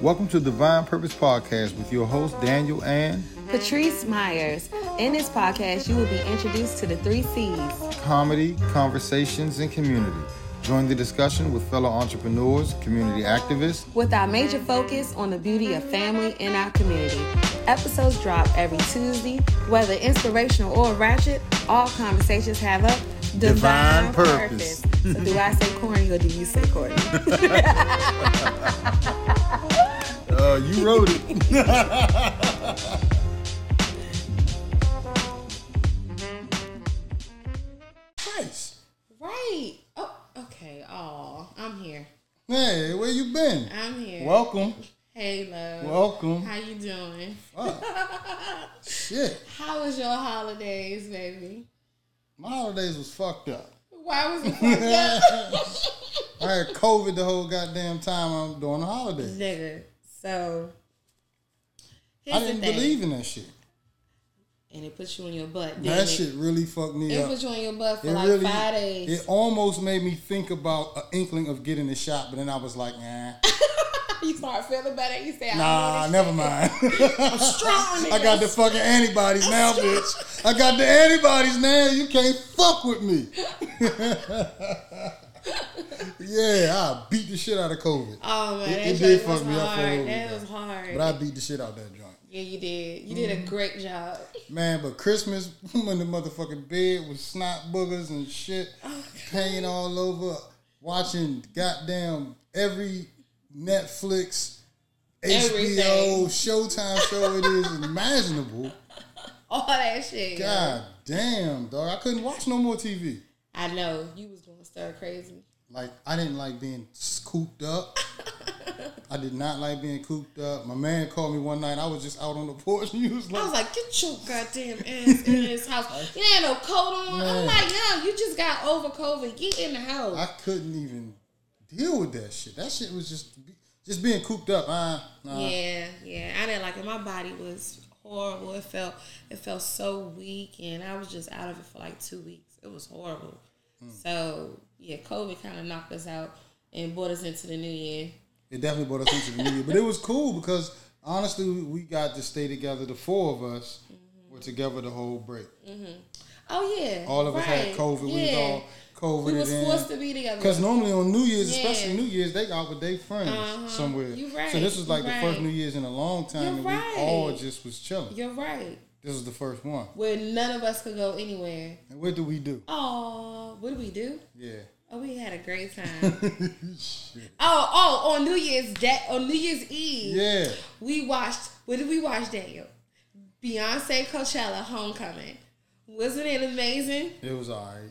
Welcome to Divine Purpose Podcast with your host, Daniel and Patrice Myers. In this podcast, you will be introduced to the three C's comedy, conversations, and community. Join the discussion with fellow entrepreneurs, community activists, with our major focus on the beauty of family in our community. Episodes drop every Tuesday. Whether inspirational or ratchet, all conversations have a divine, Divine purpose. purpose. so, do I say corny or do you say corny? uh, you wrote it. Nice. right. Oh, okay. Oh, I'm here. Hey, where you been? I'm here. Welcome. hey, love. Welcome. How you doing? Fuck. Shit. How was your holidays, baby? My holidays was fucked up. Why was it fucked up? I had COVID the whole goddamn time I'm doing the holidays. Nigga. So I didn't believe in that shit. and it puts you on your butt. That it? shit really fucked me up. It up. put you on your butt for It like really, five days. it almost made me think about an inkling of getting the shot, but then I was like, nah, you start feeling better. You say, nah, never mind. I'm strong. I got the fucking antibodies now, bitch. I got the antibodies now. You can't fuck with me. Yeah, I beat the shit out of COVID. Oh man, It- it did fuck me up for a hard. little That bit. was hard. But I beat the shit out of that joint. yeah, you did. You did Mm-hmm. a great job. Man, but Christmas when the motherfucking bed was snot boogers and shit, pain all over, watching goddamn every Netflix, HBO, Everything. Showtime show it is imaginable. All that shit. God damn, dog. I couldn't watch no more TV. I know you was stir crazy. Like I didn't like being cooped up. I did not like being cooped up. My man called me one night. I was just out on the porch and he was I like, was like, get your goddamn ass in this house. You ain't no coat on. Man. I'm like, no, you just got over COVID. Get in the house. I couldn't even deal with that shit. That shit was just just being cooped up. Uh, nah. Yeah, yeah. I didn't like it. My body was horrible. It felt it felt so weak and I was just out of it for like two weeks. It was horrible. So yeah, COVID kinda knocked us out and brought us into the new year. It definitely brought us into the new year, but it was cool because honestly, we- got to stay together. The four of us Mm-hmm. were together the whole break. Oh yeah. All of us had right. COVID. We was all COVID. We was in. forced to be together. Because normally on New Year's, Yeah. especially New Year's, they out with their friends Uh-huh. somewhere. You right. So this was like You the first. New Year's in a long time, You're and right. we all just was chilling. You're right. This was the first one. Where none of us could go anywhere. And what do we do? Oh, what do we do? Yeah. Oh, we had a great time. oh, oh, on New Year's Day, on New Year's Eve. Yeah. We watched. What did we watch, Daniel? Beyonce Coachella Homecoming. Wasn't it amazing? It was alright.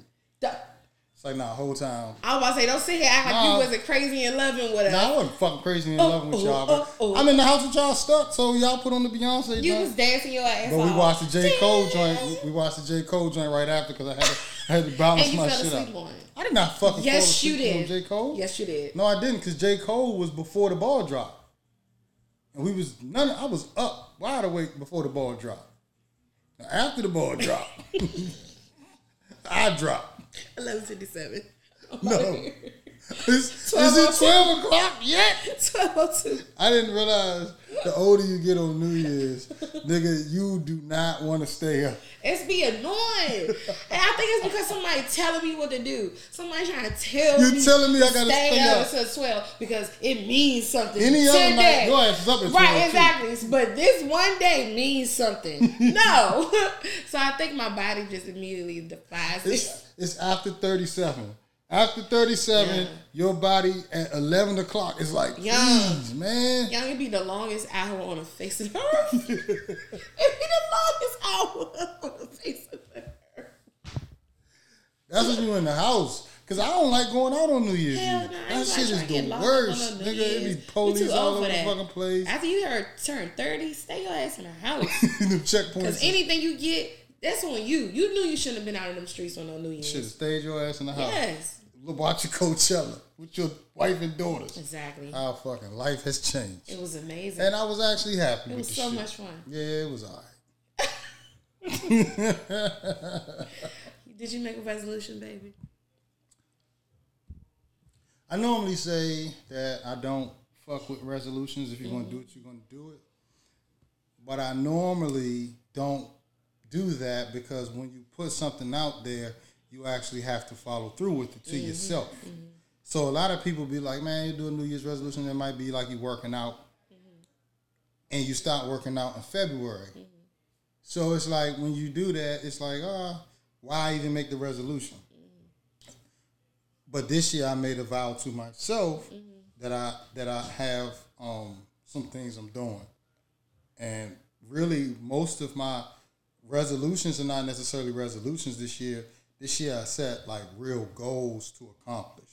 It's like nah, whole time. I was about to say, don't sit here act like Nah. you wasn't crazy in loving with us. Nah, I wasn't fucking crazy in Oh, love with oh, y'all, oh, oh. I'm in the house with y'all stuck, so y'all put on the Beyonce you joint. was dancing your ass But we watched the J. Cole joint. We watched the J. Cole joint right after because I had to, I had to balance my shit out. on. I did not fucking Yes, you did. J. Cole. Yes, you did. No, I didn't because J. Cole was before the ball dropped. And we was none I was up wide awake before the ball dropped. Now, after the ball dropped, I dropped. Eleven fifty seven. No. Is, oh is it 12 o'clock yet? Twelve oh two. I didn't realize the older you get on New Year's, nigga, you do not want to stay up. It's be annoying. and I think it's because somebody telling me what to do. Somebody trying to tell You me. You telling me I gotta stay stay up until twelve because it means something. Any other night, your ass is up at 12 Right, too. exactly. But this one day means something. no. so I think my body just immediately defies it. It's, it's after 37. After 37, Yeah. your body at 11 o'clock is like, Young. Mm, man. Young, it'd be the longest hour on the face of the earth. it'd be the longest hour on the face of the earth. That's when you in the house. Because I don't like going out on New Year's Hell Eve. that shit is trying to get the worst. Nigga, it be police all over the fucking place. After you turn 30, stay your ass in the house. the checkpoints. Cuz anything you get, that's on you. You knew you shouldn't have been out in them streets on no New Year's. Should have stayed your ass in the house. Yes. Watch your Coachella with your wife and daughters. Exactly. Our fucking life has changed. It was amazing. And I was actually happy it was so shit. much fun. Yeah, it was alright. Did you make a resolution, baby? I normally say that I don't fuck with resolutions. If you're gonna do it, you're gonna do it. But I normally don't do that because when you put something out there, you actually have to follow through with it to mm-hmm. yourself. Mm-hmm. So a lot of people be like, "Man, you do a New Year's resolution. It might be like you working out, mm-hmm. and you start working out in February. So it's like when you do that, it's like, ah, why even make the resolution? But this year I made a vow to myself that I that I have um, some things I'm doing, and really most of my resolutions are not necessarily resolutions this year. This year I set like real goals to accomplish,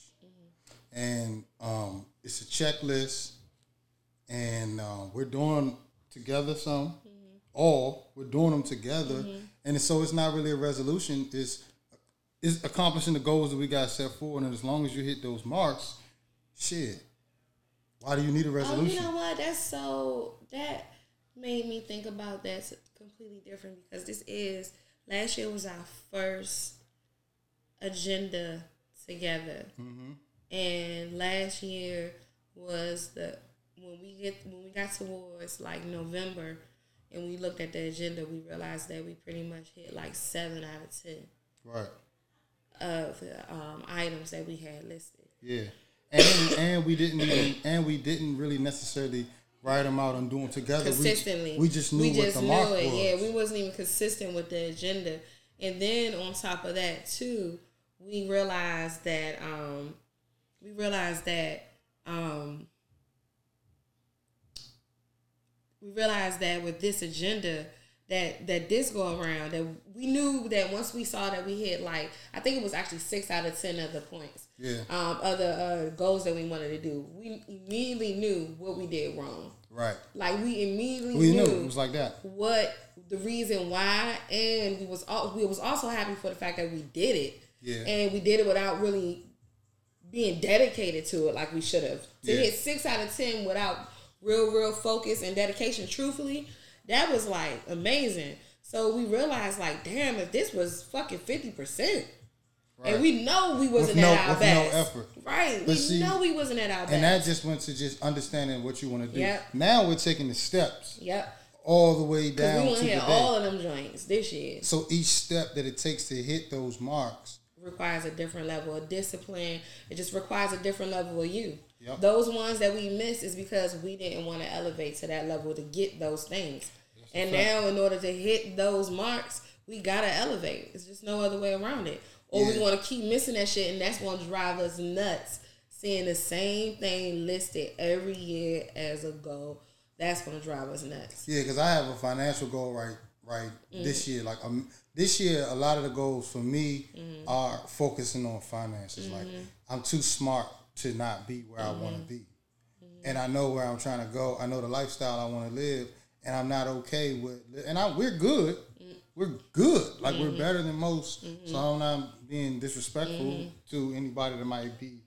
and um, it's a checklist, and uh, we're doing together some. All we're doing them together, and so it's not really a resolution. It's is accomplishing the goals that we got set forward, and as long as you hit those marks, shit. Why do you need a resolution? Oh, you know what? That's so that made me think about that completely different because this is last year was our first agenda together, and last year was the when we get when we got towards like November and we looked at the agenda, we realized that we pretty much hit like seven out of ten right. of the um, items that we had listed. Yeah, and and we didn't even and we didn't really necessarily write them out and do them together. We- consistently. we, just knew what the knew it. was. Yeah, we wasn't even consistent with the agenda. And then on top of that too, we realized that um, we realized that um, we realized that with this agenda that that this go around that we knew that once we saw that we hit like I think it was actually six out of ten of the points Yeah. um, of the uh, goals that we wanted to do we immediately knew what we did wrong Right. like we immediately We knew, knew it was like that. what the reason why, and we was all, we was also happy for the fact that we did it. Yeah. And we did it without really being dedicated to it like we should have. To Yeah. hit six out of ten without real, real focus and dedication, truthfully, that was like amazing. So we realized like, damn, if this was fucking fifty percent. Right. And we know we wasn't With no- at our with no effort. Right. But we see- know we wasn't at our best. And that just went to just understanding what you want to do. Yep. Now we're taking the steps yep. all the way down we to hit all of them joints this year. so each step that it takes to hit those marks. Requires a different level of discipline. It just requires a different level of you. Yep. Those ones that we miss is because we didn't want to elevate to that level to get those things. and now, in order to hit those marks, we gotta elevate. It's just no other way around it. Or we want to keep missing that shit, and that's gonna drive us nuts. Seeing the same thing listed every year as a goal, that's gonna drive us nuts. Yeah, because I have a financial goal right right Mm. this year. Like um, this year, a lot of the goals for me Mm. are focusing on finances. Like Mm-hmm. I'm too smart to not be where I want to be, Mm-hmm. and I know where I'm trying to go. I know the lifestyle I want to live, and I'm not okay with. And I we're good. Mm. We're good. Like Mm-hmm. we're better than most. So I'm not being disrespectful Mm-hmm. to anybody that might be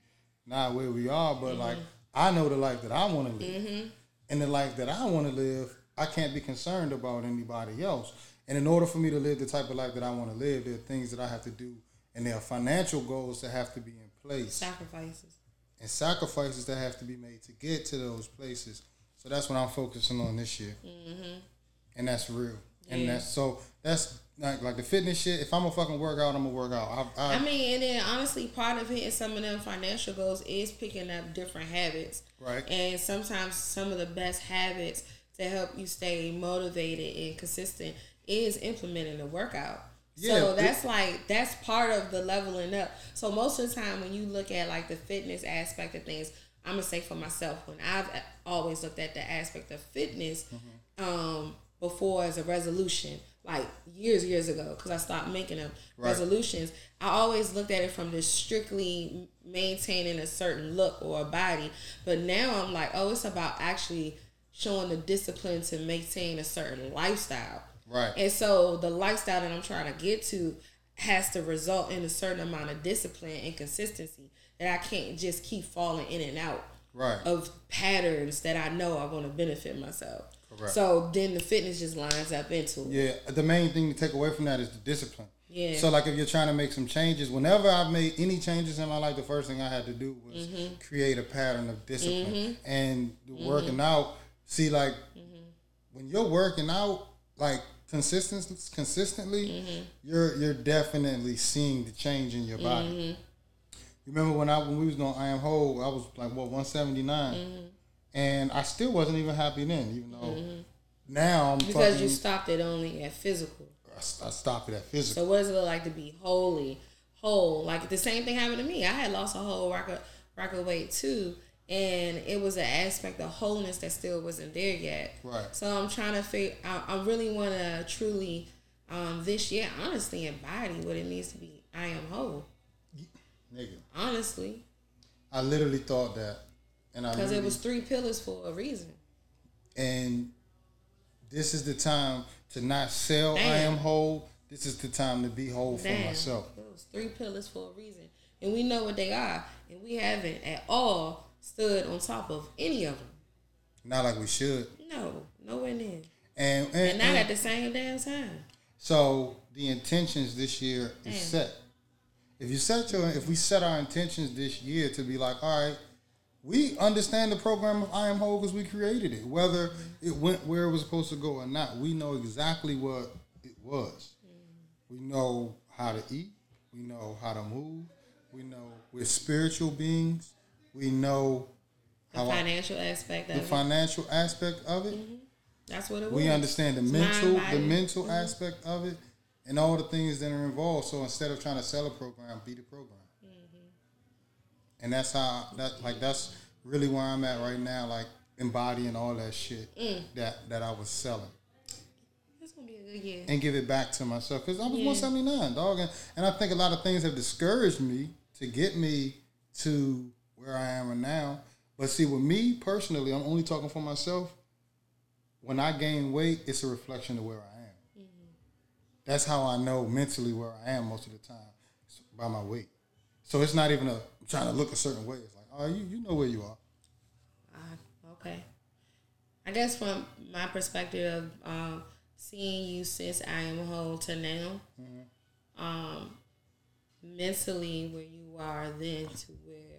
not where we are. But like Mm-hmm. I know the life that I want to live and the life that I want to live, I can't be concerned about anybody else. And in order for me to live the type of life that I want to live, there are things that I have to do, and there are financial goals that have to be in place, Sacrifices. and sacrifices that have to be made to get to those places. So that's what I'm focusing on this year, mm-hmm. and that's real. And that's so that's like like the fitness shit. If I'm a fucking work out, I'm gonna work out. I, I, I mean, and then honestly, part of hitting some of them financial goals is picking up different habits. Right. And sometimes some of the best habits to help you stay motivated and consistent is implementing a workout. Yeah, so it- that's like that's part of the leveling up. So most of the time when you look at like the fitness aspect of things, I'm gonna say for myself when I've always looked at the aspect of fitness Mm-hmm. um, before as a resolution, like years years ago, because I stopped making them Right. resolutions. I always looked at it from just strictly maintaining a certain look or a body, but now I'm like, oh, it's about actually showing the discipline to maintain a certain lifestyle. Right. And so the lifestyle that I'm trying to get to has to result in a certain amount of discipline and consistency that I can't just keep falling in and out Right. of patterns that I know are going to benefit myself. Correct. So then the fitness just lines up into it. Yeah, the main thing to take away from that is the discipline. Yeah. So like if you're trying to make some changes, whenever I've made any changes in my life, the first thing I had to do was Mm-hmm. create a pattern of discipline and working out. See, like Mm-hmm. when you're working out, like consistent, consistently, Mm-hmm. you're you're definitely seeing the change in your body. Mm-hmm. You remember when I when we was doing I am whole, I was like what 179, Mm-hmm. and I still wasn't even happy then, even though now I'm because you stopped it only at physical. I, I stopped it at physical. So what does it look like to be wholly whole? Like the same thing happened to me. I had lost a whole rack of, rack of weight too, and it was an aspect of wholeness that still wasn't there yet. Right. So I'm trying to figure. I, I really want to truly, um, this year, honestly, embody what it means to be. I am whole. Nigga, Honestly, I literally thought that, and I because it was three pillars for a reason. and this is the time to not sell. I am whole. This is the time to be whole for Damn, myself. It was three pillars for a reason, and we know what they are, and we haven't at all stood on top of any of them. Not like we should. No, nowhere near. And and, And not and at the same damn time. so the intentions this year is set. If you set your if we set our intentions this year to be like, all right, we understand the program of I Am Whole because we created it. Whether it went where it was supposed to go or not, we know exactly what it was. We know how to eat. We know how to move. We know we're spiritual beings. We know The how I- financial aspect of the it. financial aspect of it. Mm-hmm. That's what it was. We understand the It's mental, the mental mm-hmm. aspect of it, and all the things that are involved. So instead of trying to sell a program, be the program. Mm-hmm. And that's how that like that's really where I'm at right now, like embodying all that shit Mm. that that I was selling It's gonna be a good year. and give it back to myself because I was Yeah. 179, dog, and, and I think a lot of things have discouraged me to get me to where I am now. But see, with me personally, I'm only talking for myself. When I gain weight, it's a reflection of where I am. That's how I know mentally where I am most of the time by my weight. So it's not even a I'm trying to look a certain way. It's like, oh, you you know where you are. Uh, okay. I guess from my perspective of um, seeing you since I am whole to now, Mm-hmm. um, mentally where you are then to where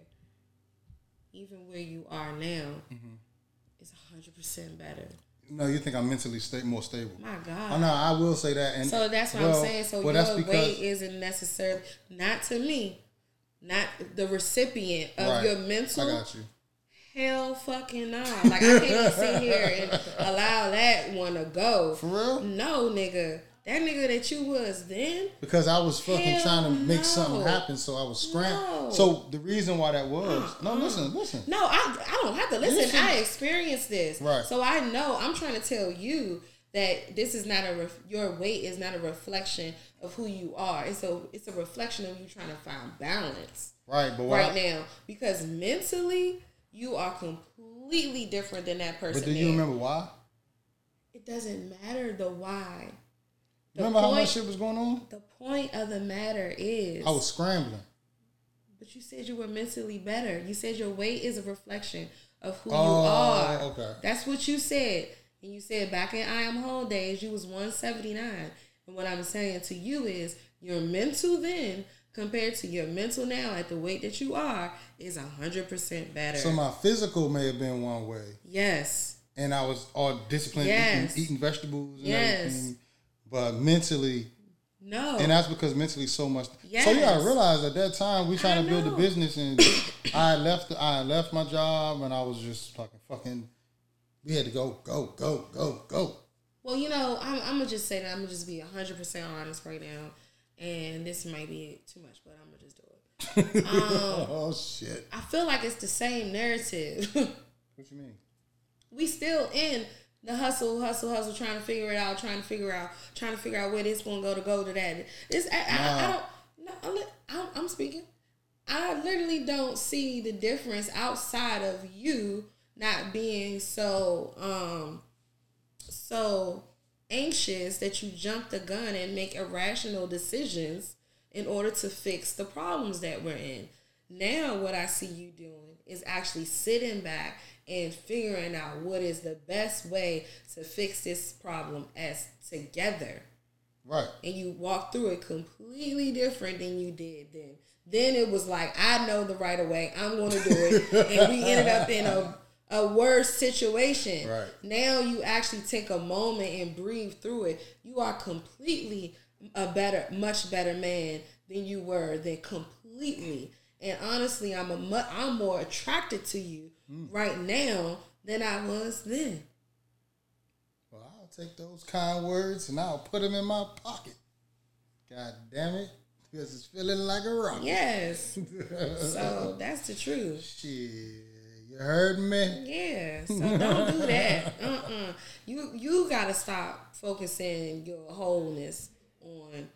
even where you are now Mm-hmm. is hundred percent better. No, you think I'm mentally sta- more stable. My God. Oh no, I will say that. And So that's what well, I'm saying. So well, your because weight isn't necessarily not to me, not the recipient of Right. your I mental. got you. Hell fucking no. Like I can't sit here and allow that one to go. For real? No, nigga. That nigga that you was then. Because I was fucking trying to make something happen, so I was scrambling. No. So the reason why that was no, listen, listen. No, I, I don't have to listen. Listen. I experienced this. Right. So I know. I'm trying to tell you that this is not a ref, your weight is not a reflection of who you are. It's a it's a reflection of you trying to find balance. Right, but right I- now because mentally you are completely different than that person. But do you remember why? It doesn't matter the why. The Remember how point- much shit was going on? The point of the matter is, I was scrambling. but you said you were mentally better. You said your weight is a reflection of who Oh, you are. okay. That's what you said. And you said back in I am whole days, you was 179. And what I'm saying to you is your mental then compared to your mental now at the weight that you are is 100% better. So my physical may have been one way, yes. and I was all disciplined, Yes. eating, eating vegetables and Yes. everything. But mentally, No. and that's because mentally so much. So Yes. you gotta realize at that time we trying to build a business, and I left. I left my job, and I was just fucking fucking. We had to go, go, go, go, go. Well, you know, I'm, I'm gonna just say that I'm gonna just be hundred percent honest right now, and this might be too much, but I'm gonna just do it. Um, oh shit! I feel like it's the same narrative. What you mean? we still in the hustle, hustle, hustle, trying to figure it out, trying to figure out, trying to figure out where this gonna go to go to that. It's I, I, I don't. No, I'm, I'm, I'm speaking. I literally don't see the difference outside of you not being so um so anxious that you jump the gun and make irrational decisions in order to fix the problems that we're in. Now, what I see you doing is actually sitting back and figuring out what is the best way to fix this problem as together. Right. And you walk through it completely different than you did then. Then it was like, I know the right of way. I'm going to do it. and we ended up in a, a worse situation. Right. Now you actually take a moment and breathe through it. You are completely a better, much better man than you were. Than completely. And honestly, I'm a mu- I'm more attracted to you hmm. right now than I was then. Well, I'll take those kind words and I'll put them in my pocket. God damn it. Because it's feeling like a rock. Yes. so that's the truth. Shit. You heard me? Yeah. So don't do that. Uh-uh. You you gotta stop focusing your wholeness on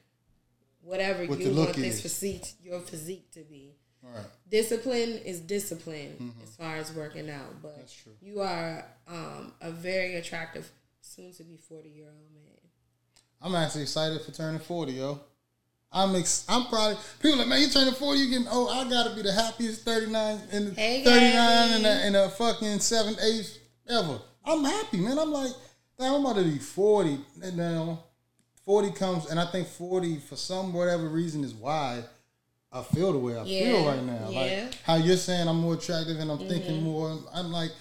whatever What you want this physique your physique to be. Right. Discipline is discipline as far as working out, but Mm-hmm. You are um, a very attractive, soon to be forty year old man. I'm actually excited for turning 40, yo. I'm ex- I'm probably people like man, you turning 40, you getting oh, I gotta be the happiest 39 in Hey, 39 Gabby. in a, in a fucking seventh, eighth ever. I'm happy, man. I'm like, damn, I'm about to be 40. And now 40 comes and I think 40 for some whatever reason is why I feel the way I Yeah, feel right now. yeah. Mm-hmm. Like how you're saying I'm more attractive and I'm thinking more. I'm like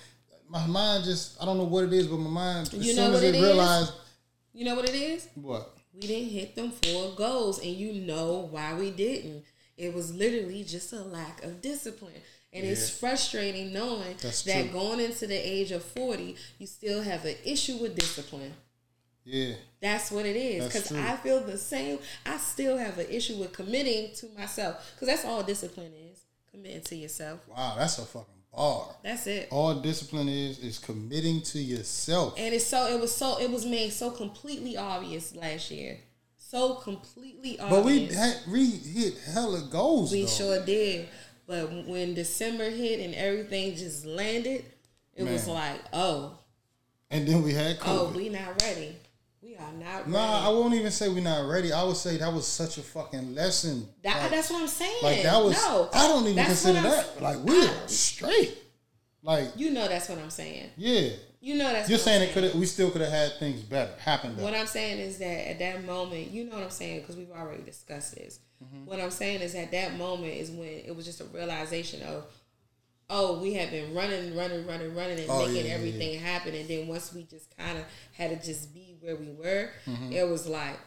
my mind just I don't know what it is, but my mind as You know soon as what it realized You know what it is? what? We didn't hit them four goals, and you know why we didn't. It was literally just a lack of discipline. And it's frustrating knowing That's that true. going into the age of 40, you still have an issue with discipline. Yeah. That's what it is. Because. I feel the same. I still have an issue with committing to myself. Because that's all discipline is committing to yourself. Wow, that's a fucking bar. That's it. All discipline is is committing to yourself. And it's so it was so it was made so completely obvious last year. So completely obvious. But we had we hit hella goals We though. sure did. But when December hit and everything just landed, it was like, oh, and then we had oh, we not ready. We are not ready. nah, I won't even say we're not ready. I would say that was such a fucking lesson. that, like, that's what I'm saying. like, that was no, I don't even consider that. Like we are straight. Like You know that's what I'm saying. yeah. You know that's You're what saying I'm it could we still could have had things better happen better. What I'm saying is that at that moment, you know what I'm saying, because we've already discussed this. Mm-hmm. What I'm saying is at that moment is when it was just a realization of, oh, we had been running, running, running, running, and Oh, making yeah, yeah, everything happen. And then once we just kind of had to just be where we were, Mm-hmm. it was like,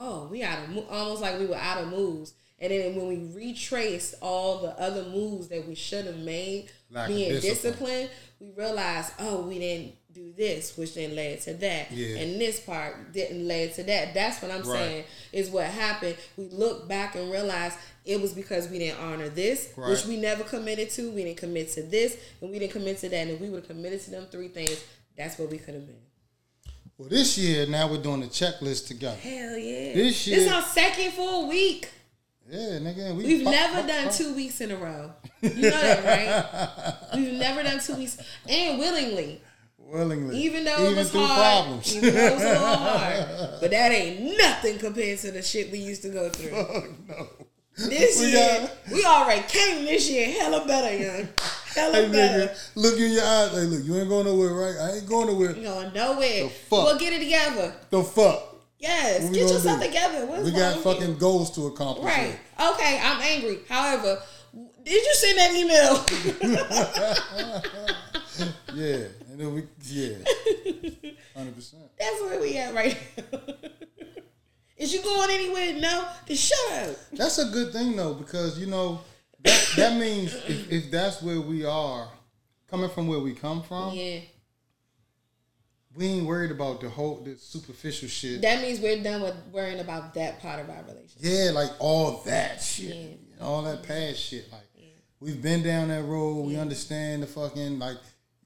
oh, we out of mo- almost like we were out of moves. And then when we retraced all the other moves that we should have made, Lack being discipline. disciplined, we realized, oh, we didn't do this, which then led to that. Yeah. And this part didn't lead to that. That's what I'm Right. saying is what happened. We look back and realize it was because we didn't honor this, which we never committed to. We didn't commit to this, and we didn't commit to that. And if we would have committed to them three things, that's what we could have been. well, this year now we're doing the checklist together. Hell yeah! This This year- is our second full week. Yeah, nigga. We We've pop- never pop- done pop. two weeks in a row. You know that, right? We've never done two weeks, and willingly. willingly, Even though even it was through hard, problems. even though it was a little hard, but that ain't nothing compared to the shit we used to go through. no. This We year, got- we already came this year hella better, young. Hella Hey, better. nigga, look in your eyes. Hey, look, you ain't going nowhere, right? I ain't going nowhere. You going nowhere. The fuck? We'll get it together. The fuck? Yes, What get yourself do? together. What's we got fucking you? goals to accomplish. Right. here. Okay, I'm angry. However, did you send that email? Yeah, and then we yeah, hundred percent. That's where we at right now. Is you going anywhere? No. Then shut up. That's a good thing though, because you know that that means if, if that's where we are, coming from where we come from, Yeah. we ain't worried about the whole the superficial shit. That means we're done with worrying about that part of our relationship. yeah, like all that shit, Yeah. all that past shit. Like we've been down that road. We understand the fucking like.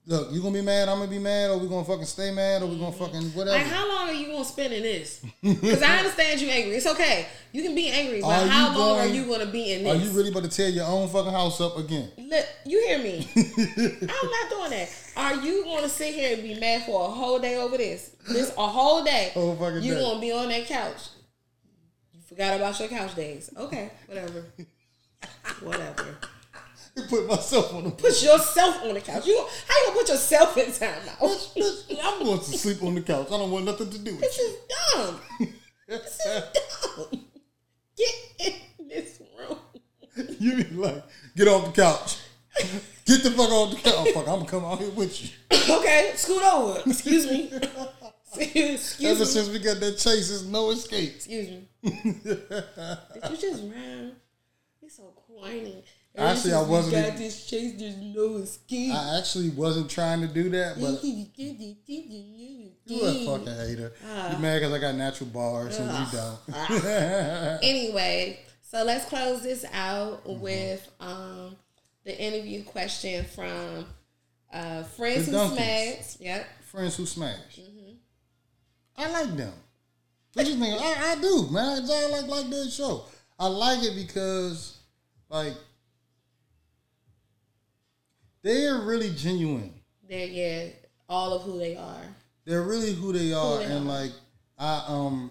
Look, you gonna be mad? I'm gonna be mad, or we gonna fucking stay mad, or we gonna fucking whatever. Like, how long are you gonna spend in this? Because I understand you angry. It's okay. You can be angry, but Are how long going- are you gonna be in this? Are you really about to tear your own fucking house up again? Look, you hear me? I'm not doing that. Are you gonna sit here and be mad for a whole day over this? This a whole day. Whole fucking day. you day. gonna be on that couch. You forgot about your couch days. Okay, whatever. whatever. Put myself on the Put yourself on the couch. You how you gonna put yourself in timeout? I'm going to sleep on the couch. I don't want nothing to do with This you. is dumb. This is dumb. Get in this room. You be like, get off the couch. Get the fuck off the couch. Oh, fuck, I'm gonna come out here with you. okay, scoot over. Excuse me. Excuse Ever me. since we got that chase, there's no escape. Excuse me. Did you just rhyme? It's so corny. Actually, I Ever since we wasn't Got even- this chase. There's no escape. I actually wasn't trying to do that, but you a fucking hater. Ah. you mad because I got natural bars and you don't. anyway, so let's close this out Mm-hmm. with um, the interview question from uh, Friends The Who. Smash. Yep. Friends who smash. Mm-hmm. I like them. What you think? I, I do, man. I like like their show. I like it because, like, they're really genuine. They're yeah, all of who they are. They're really who they are, they and are. like, I um,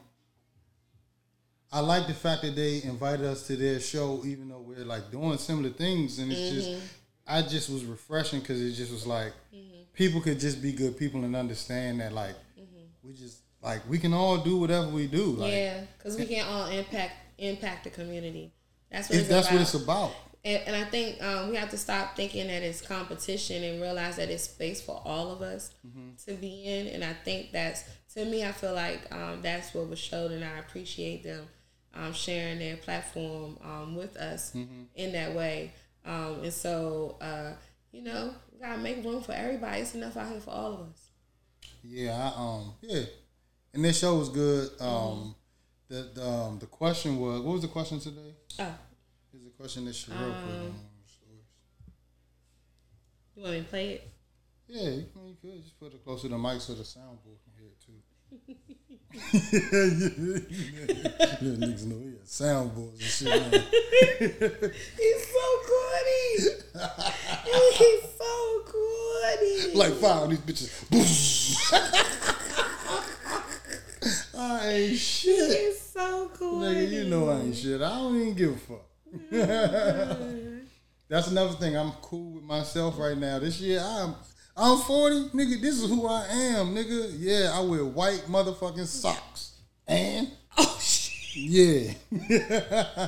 I like the fact that they invited us to their show, even though we're like doing similar things, and it's Mm-hmm. just, I just was refreshing because it just was like, people could just be good people and understand that like, we just like we can all do whatever we do, like. yeah, because we can all impact impact the community. That's what that's about. what it's about. And, and I think um, we have to stop thinking that it's competition and realize that it's space for all of us to be in. And I think that's to me, I feel like um, that's what was showed, and I appreciate them um, sharing their platform um, with us in that way. Um, and so, uh, you know, we gotta make room for everybody. It's enough out here for all of us. Yeah, I, um, yeah, and this show was good. Um, the the um, the question was, what was the question today? Oh, question that Sherelle put on you want me to play it? Yeah, you, can- you could just put it closer to the mic so the soundboard can hear it too. yeah, niggas know he had soundboards and shit. Man. He's so corny. He's so corny. like five of these bitches. I ain't shit. He's so corny. Nigga, you know I ain't shit. I don't even give a fuck. That's another thing. I'm cool with myself right now. This year, I'm I'm 40, nigga. This is who I am, nigga. Yeah, I wear white motherfucking socks. And Oh shit. yeah,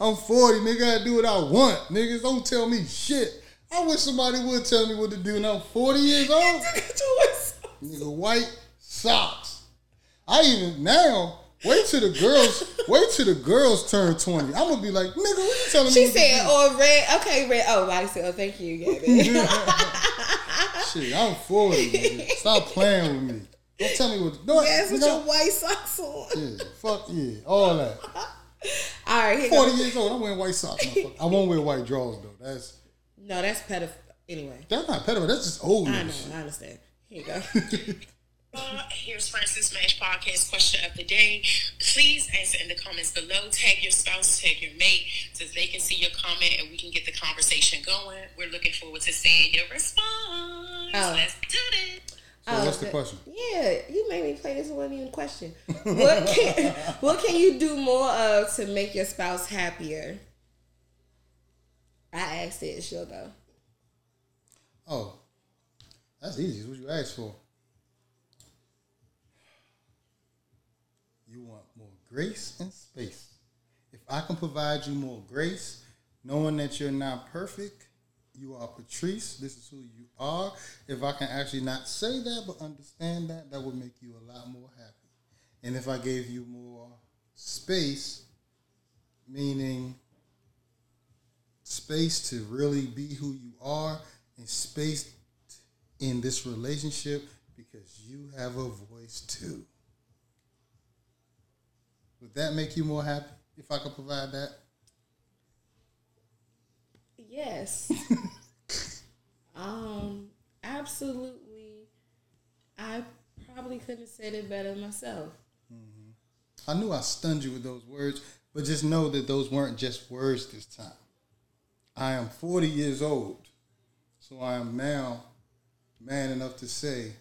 I'm 40, nigga. I do what I want, niggas. Don't tell me shit. I wish somebody would tell me what to do. Now I'm 40 years old. Nigga, white socks. I even now wait till the girls wait till the girls turn 20. I'm gonna be like, nigga, what you telling She me? to said? "Or oh, red." Okay, red. Oh, I said, "Oh, thank you, Gabby." Shit, I'm 40. Nigga. Stop playing with me. Don't tell me what to do. yes, with your white socks on. yeah, fuck yeah, all that. All right, here 40 go. years old, I'm wearing white socks. I won't wear white drawers though. That's No, that's pedophile. Anyway, that's not pedophile. That's just old I know. I understand. Here you go. Uh, here's Friends Who Smash Podcast question of the day. Please answer in the comments below. Tag your spouse, tag your mate, so they can see your comment and we can get the conversation going. We're looking forward to seeing your response. Oh. Let's do this. So what's the the- question? Yeah, you made me play this one even question. What can what can you do more of to make your spouse happier? I asked it. She'll go. Oh, that's easy. It's what you asked for. You want more grace and space. If I can provide you more grace, knowing that you're not perfect, you are Patrice. This is who you are. If I can actually not say that, but understand that, that would make you a lot more happy. And if I gave you more space, meaning space to really be who you are and space in this relationship because you have a voice too. Would that make you more happy if I could provide that? Yes. um, absolutely. I probably couldn't have said it better myself. I knew I stunned you with those words, but just know that those weren't just words this time. I am 40 years old, so I am now man enough to say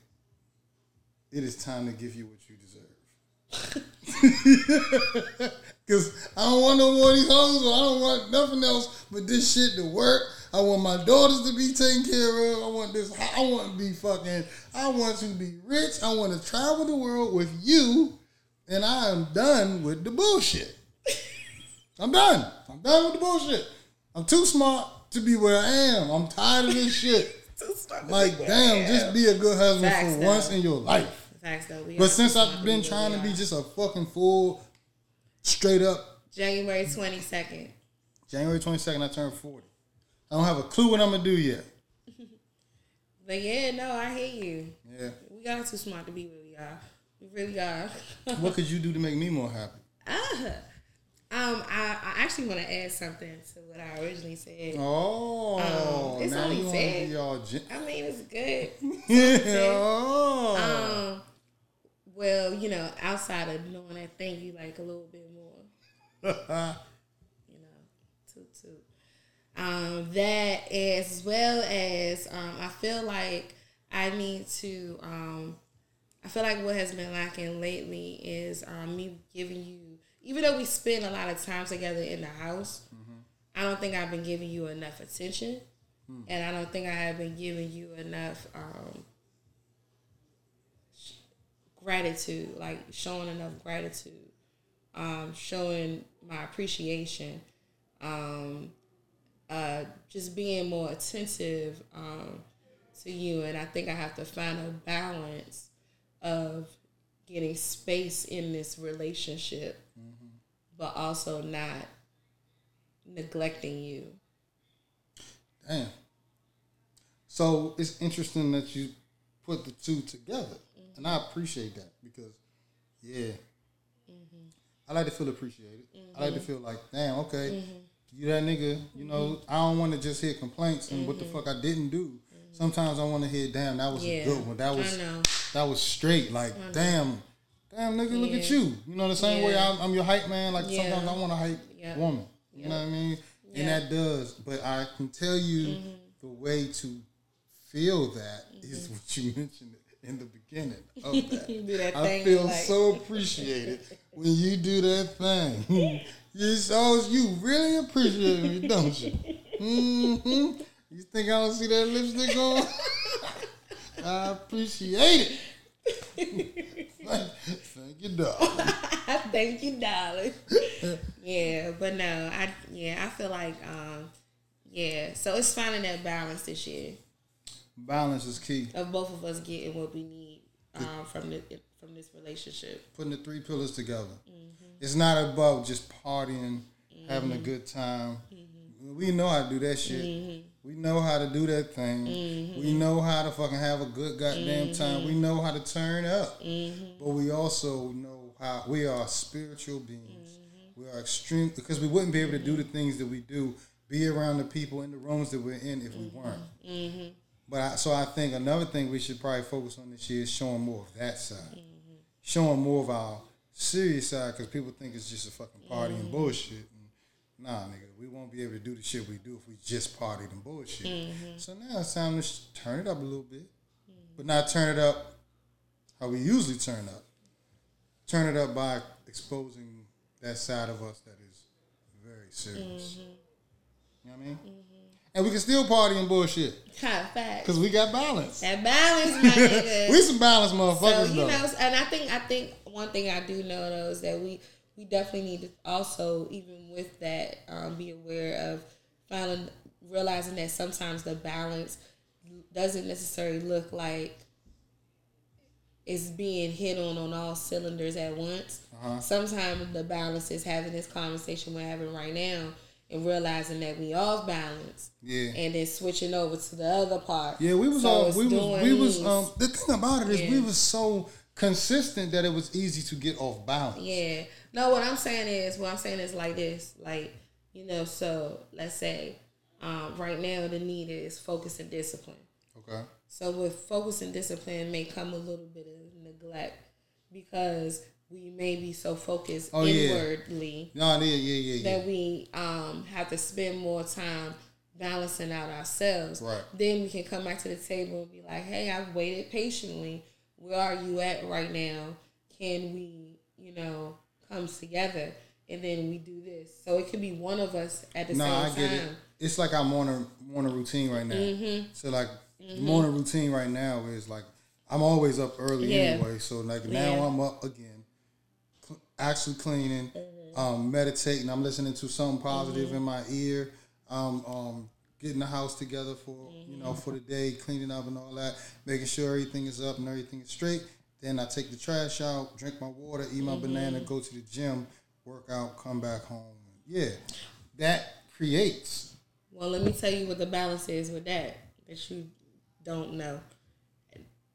it is time to give you what you deserve. Because I don't want no more of these hoes, I don't want nothing else but this shit to work. I want my daughters to be taken care of. I want this. I want to be fucking. I want to be rich. I want to travel the world with you and I am done with the bullshit. I'm done. I'm done with the bullshit. I'm too smart to be where I am. I'm tired of this shit. Like, damn, just be a good husband Facts, for though. once in your life. Facts though. But since I've been trying to be just a fucking fool, straight up January twenty second. January 22nd, I turned 40. I don't have a clue what I'm gonna do yet. But yeah, no, I hear you. Yeah. We are too smart to be where we are. We really are. What could you do to make me more happy? ah. Um, I, I actually want to add something to what I originally said. Oh, Um, it's now only you want to fair. be all gen- I mean, it's good. yeah. Oh. Um, well, you know, outside of knowing that, thing, you like a little bit more. you know, toot toot. Um, that as well as um, I feel like I need to. Um, I feel like what has been lacking lately is um, me giving you, even though we spend a lot of time together in the house, I don't think I've been giving you enough attention, and I don't think I have been giving you enough um, gratitude, like showing enough gratitude, um, showing my appreciation, um, uh, just being more attentive um, to you, and I think I have to find a balance of getting space in this relationship, but also not neglecting you. Damn. So it's interesting that you put the two together, and I appreciate that because, yeah, I like to feel appreciated. I like to feel like, damn, okay, you that nigga. You know, I don't want to just hear complaints and what the fuck I didn't do. Sometimes I want to hear, damn, that was Yeah, a good one. That was that was straight. Like, damn, damn, nigga, look at you. You know the same way I'm, I'm your hype man. Like Yeah. sometimes I want to hype Yeah. woman. You know what I mean? And that does. But I can tell you Mm-hmm. the way to feel that is what you mentioned in the beginning of that. that I feel like- so appreciated when you do that thing. you so you really appreciate me, don't you? hmm You think I don't see that lipstick on? I appreciate it. Thank you, dog. Thank you, darling. yeah, but no, I yeah, I feel like um yeah, so it's finding that balance this year Balance is key. of both of us getting what we need um from the from this relationship. Putting the three pillars together. Mm-hmm. It's not about just partying, having a good time. Mm-hmm. We know how to do that shit. We know how to do that thing. Mm-hmm. We know how to fucking have a good goddamn time. We know how to turn up. Mm-hmm. But we also know how we are spiritual beings. Mm-hmm. We are extreme because we wouldn't be able to do the things that we do, be around the people in the rooms that we're in if we weren't. Mm-hmm. But I, so I think another thing we should probably focus on this year is showing more of that side, mm-hmm. showing more of our serious side because people think it's just a fucking party and mm-hmm. bullshit. And nah, nigga, we won't be able to do the shit we do if we just partied and bullshit. Mm-hmm. So now it's time to turn it up a little bit, but not turn it up how we usually turn up. Turn it up by exposing that side of us that is very serious. You know what I mean? And we can still party and bullshit Kind of fact. because we got balance. That balance, my nigga. we some balanced so you though. know, and I think I think one thing I do know though is that we we definitely need to also even with that um, be aware of finding realizing that sometimes the balance doesn't necessarily look like it's being hit on on all cylinders at once. Uh-huh. Sometimes the balance is having this conversation we're having right now and realizing that we off balance yeah. and then switching over to the other part. Yeah, we was So all we was we was these. um the thing about it is we Yeah. was so consistent that it was easy to get off balance. Yeah. No, what I'm saying is, what I'm saying is like this, like you know. So let's say, um, right now the need is focus and discipline. Okay. So with focus and discipline may come a little bit of neglect because we may be so focused Oh, yeah. inwardly No, yeah, yeah, yeah, yeah. that we um, have to spend more time balancing out ourselves. Right. Then we can come back to the table and be like, hey, I've waited patiently. Where are you at right now? Can we, you know, come together? And then we do this. So it could be one of us at the No, same I time. get it. It's like our morning morning routine right now. Mm-hmm. So like the morning routine right now is like I'm always up early Yeah. anyway. So like now Yeah. I'm up again actually cleaning, um, meditating. I'm listening to something positive in my ear. Um, um, getting the house together for you know for the day, cleaning up and all that, making sure everything is up and everything is straight. Then I take the trash out, drink my water, eat my banana, go to the gym, work out, come back home. Yeah, that creates. Well, let me tell you what the balance is with that that you don't know.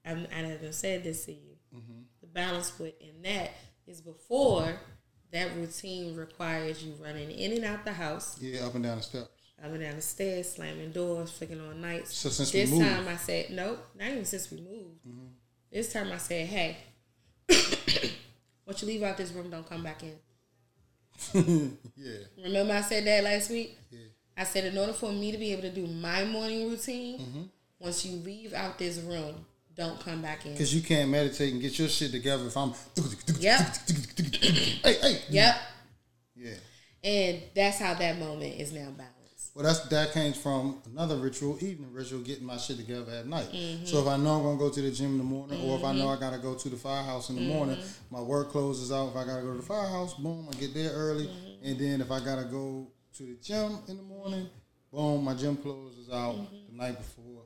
I, I haven't said this to you. Mm-hmm. The balance within that is before that routine requires you running in and out the house, Yeah, up and down the steps. up and down the stairs, slamming doors, flicking on lights. So since we this moved- time I said nope, not even since we moved. Mm-hmm. This time I said, hey, once you leave out this room, don't come back in. Yeah, Remember I said that last week? yeah. I said in order for me to be able to do my morning routine, Mm-hmm. once you leave out this room, don't come back in. Because you can't meditate and get your shit together if I'm. Yep. Hey, hey. Yep. Yeah. And that's how that moment is now balanced. Well, that's that came from another ritual, evening ritual, getting my shit together at night. Mm-hmm. So if I know I'm gonna go to the gym in the morning, or if I know I gotta go to the firehouse in the morning, Mm-hmm. my work closes out. If I gotta go to the firehouse, boom, I get there early, Mm-hmm. and then if I gotta go to the gym in the morning, boom, my gym closes out the night before,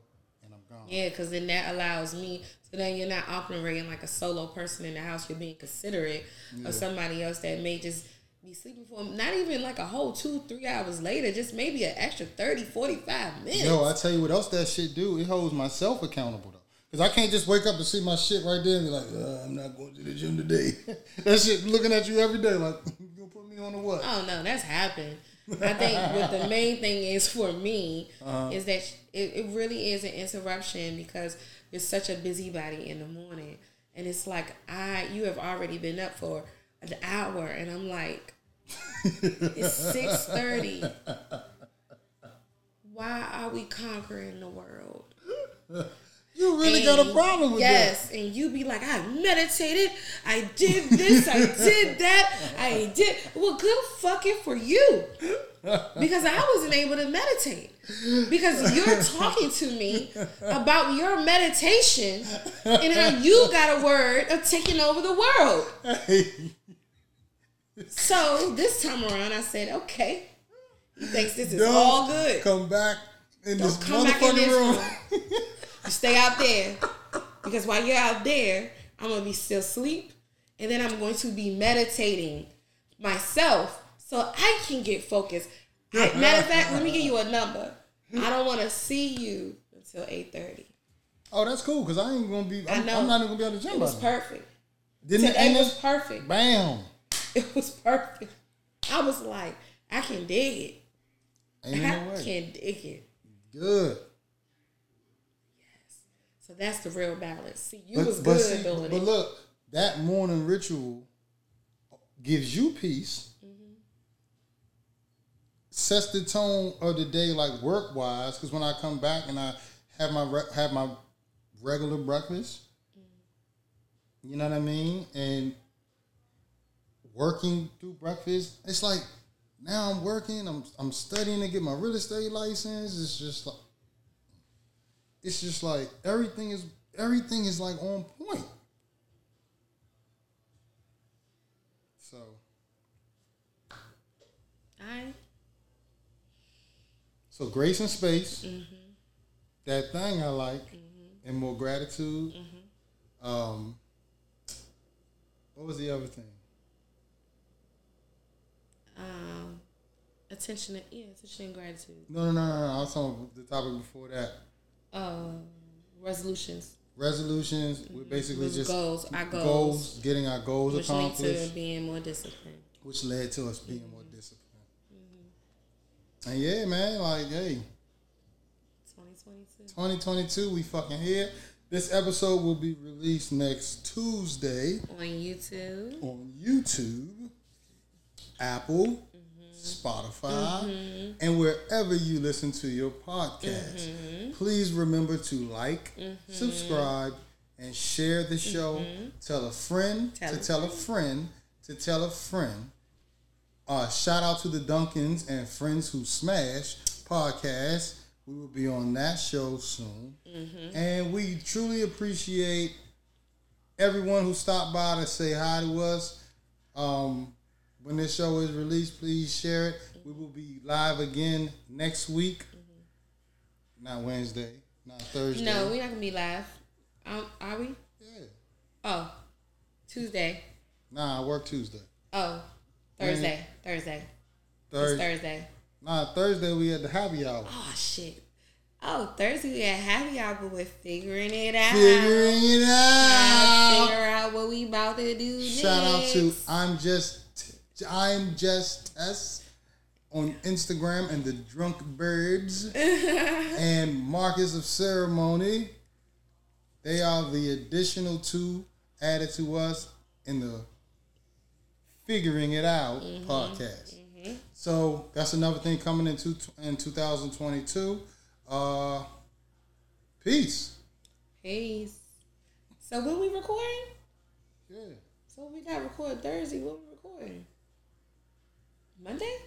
and I'm gone. Mm-hmm. Yeah, because then that allows me. So then you're not operating like a solo person in the house. You're being considerate of somebody else that may just be sleeping for not even like a whole two, three hours later. Just maybe an extra 30, 45 minutes. Yo, I tell you what else that shit do. It holds myself accountable though. Cause I can't just wake up and see my shit right there and be like, uh, I'm not going to the gym today. that shit looking at you every day like, you gonna put me on the what? Oh no, that's happened. I think what the main thing is for me Uh-huh. is that it, it really is an interruption because you're such a busybody in the morning, and it's like I you have already been up for an hour, and I'm like, it's six thirty. Why are we conquering the world? You really got a problem with that. yes, and you be like, I meditated, I did this, I did that, I did. Well, good fucking for you, because I wasn't able to meditate because you're talking to me about your meditation and how you got a word of taking over the world. So this time around, I said, okay, he thinks this is Don't all good. Come back in this come back in this room. room. You stay out there because while you're out there, I'm gonna be still asleep, and then I'm going to be meditating myself so I can get focused. I- matter of fact, let me give you a number. I don't want to see you until eight thirty. oh, that's cool because I ain't gonna be. I I'm, know. I'm not even gonna be able to gym It was perfect. Didn't it? Today Ain't was it? perfect. Bam. It was perfect. I was like, I can dig it. Ain't I no way. can dig it. Good. So that's the real balance. See, you But, was but, good see, doing but it. look, that morning ritual gives you peace, Mm-hmm. sets the tone of the day, like work wise. Because when I come back and I have my re- have my regular breakfast, Mm-hmm. you know what I mean, and working through breakfast, it's like now I'm working. I'm I'm studying to get my real estate license. It's just like it's just like everything is everything is like on point. So I so grace and space, Mm-hmm. that thing I like, and more gratitude. Mm-hmm. Um, what was the other thing? um attention and yeah, attention and gratitude. No, no, no, no. no. I was talking about the topic before that. Um resolutions. Resolutions. We're basically just goals, our goals, goals, getting our goals which accomplished. to being more disciplined. which led to us being more disciplined. And yeah, man, like, hey, Twenty twenty two. 2022, we fucking here. This episode will be released next Tuesday On YouTube. on YouTube, Apple, Spotify, mm-hmm. and wherever you listen to your podcast. Mm-hmm. Please remember to like, mm-hmm. subscribe, and share the show. Tell a friend Tell to a tell a friend to tell a friend. Uh, shout out to the Duncans and Friends Who Smash podcast. We will be on that show soon. And we truly appreciate everyone who stopped by to say hi to us. Um, when this show is released, please share it. We will be live again next week. Not Wednesday, not Thursday. No, we're not gonna be live. Um, are we? Yeah. Oh, Tuesday. Nah, I work Tuesday. Oh, Thursday. Thursday. It's Thursday. Thursday. Nah, Thursday we had the happy hour. Oh shit. Oh, Thursday we had happy hour, but we're figuring it out. Figuring it out. figure out what we about to do. Shout out to. I'm just I'm just Tess on Instagram and the Drunk Birds and Marcus of Ceremony. They are the additional two added to us in the Figuring It Out podcast. So that's another thing coming in, two, in 2022. Uh, peace. Peace. So when we recording? Yeah. So we got record Thursday. When we recording? Monday?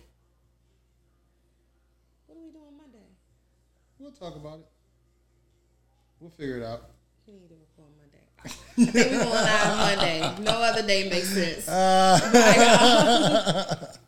What are we doing Monday? We'll talk about it. We'll figure it out. We need to record Monday. I think we going live Monday. No other day makes sense. Uh,